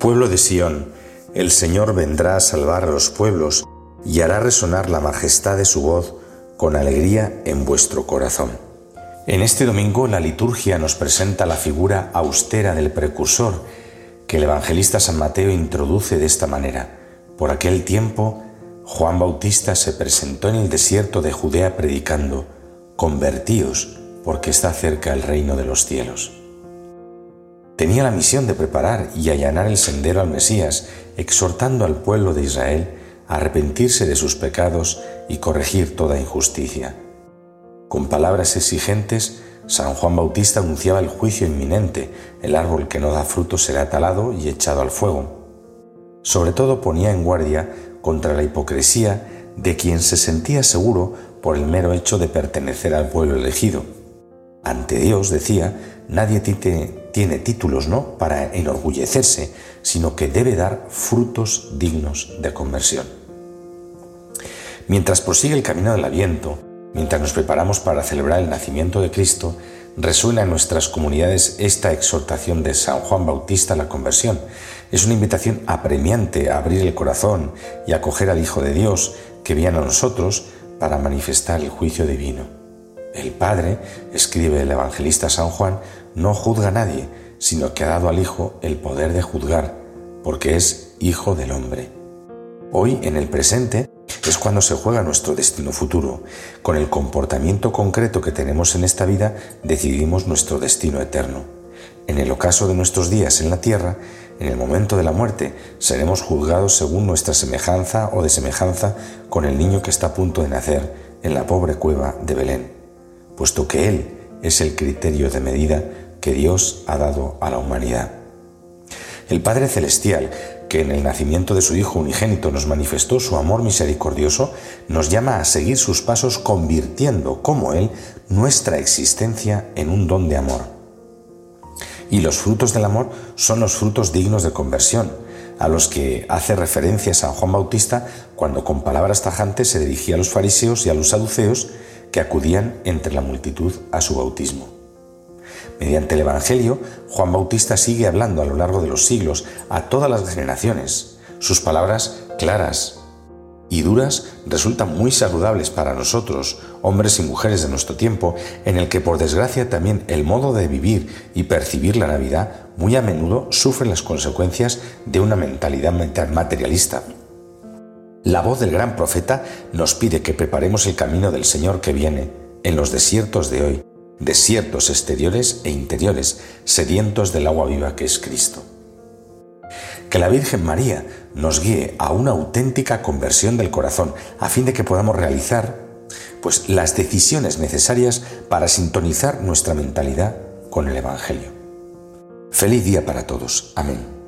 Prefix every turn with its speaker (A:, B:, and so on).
A: Pueblo de Sión, el Señor vendrá a salvar a los pueblos y hará resonar la majestad de su voz con alegría en vuestro corazón. En este domingo la liturgia nos presenta la figura austera del precursor que el evangelista San Mateo introduce de esta manera. Por aquel tiempo, Juan Bautista se presentó en el desierto de Judea predicando, Convertíos, porque está cerca el reino de los cielos. Tenía la misión de preparar y allanar el sendero al Mesías, exhortando al pueblo de Israel a arrepentirse de sus pecados y corregir toda injusticia. Con palabras exigentes, San Juan Bautista anunciaba el juicio inminente, el árbol que no da fruto será talado y echado al fuego. Sobre todo ponía en guardia contra la hipocresía de quien se sentía seguro por el mero hecho de pertenecer al pueblo elegido. Ante Dios, decía, nadie tiene, títulos ¿no? para enorgullecerse, sino que debe dar frutos dignos de conversión. Mientras prosigue el camino del aviento, mientras nos preparamos para celebrar el nacimiento de Cristo, resuena en nuestras comunidades esta exhortación de San Juan Bautista a la conversión. Es una invitación apremiante a abrir el corazón y acoger al Hijo de Dios que viene a nosotros para manifestar el juicio divino. El Padre, escribe el evangelista San Juan, no juzga a nadie, sino que ha dado al Hijo el poder de juzgar, porque es Hijo del hombre. Hoy, en el presente, es cuando se juega nuestro destino futuro. Con el comportamiento concreto que tenemos en esta vida, decidimos nuestro destino eterno. En el ocaso de nuestros días en la tierra, en el momento de la muerte, seremos juzgados según nuestra semejanza o desemejanza con el niño que está a punto de nacer en la pobre cueva de Belén, puesto que Él es el criterio de medida que Dios ha dado a la humanidad. El Padre Celestial, que en el nacimiento de su Hijo unigénito nos manifestó su amor misericordioso, nos llama a seguir sus pasos convirtiendo, como Él, nuestra existencia en un don de amor. Y los frutos del amor son los frutos dignos de conversión, a los que hace referencia San Juan Bautista cuando con palabras tajantes se dirigía a los fariseos y a los saduceos que acudían entre la multitud a su bautismo. Mediante el Evangelio, Juan Bautista sigue hablando a lo largo de los siglos a todas las generaciones. Sus palabras claras y duras resultan muy saludables para nosotros, hombres y mujeres de nuestro tiempo, en el que por desgracia también el modo de vivir y percibir la Navidad muy a menudo sufre las consecuencias de una mentalidad materialista. La voz del gran profeta nos pide que preparemos el camino del Señor que viene en los desiertos de hoy, desiertos exteriores e interiores, sedientos del agua viva que es Cristo. Que la Virgen María nos guíe a una auténtica conversión del corazón, a fin de que podamos realizar pues las decisiones necesarias para sintonizar nuestra mentalidad con el Evangelio. Feliz día para todos. Amén.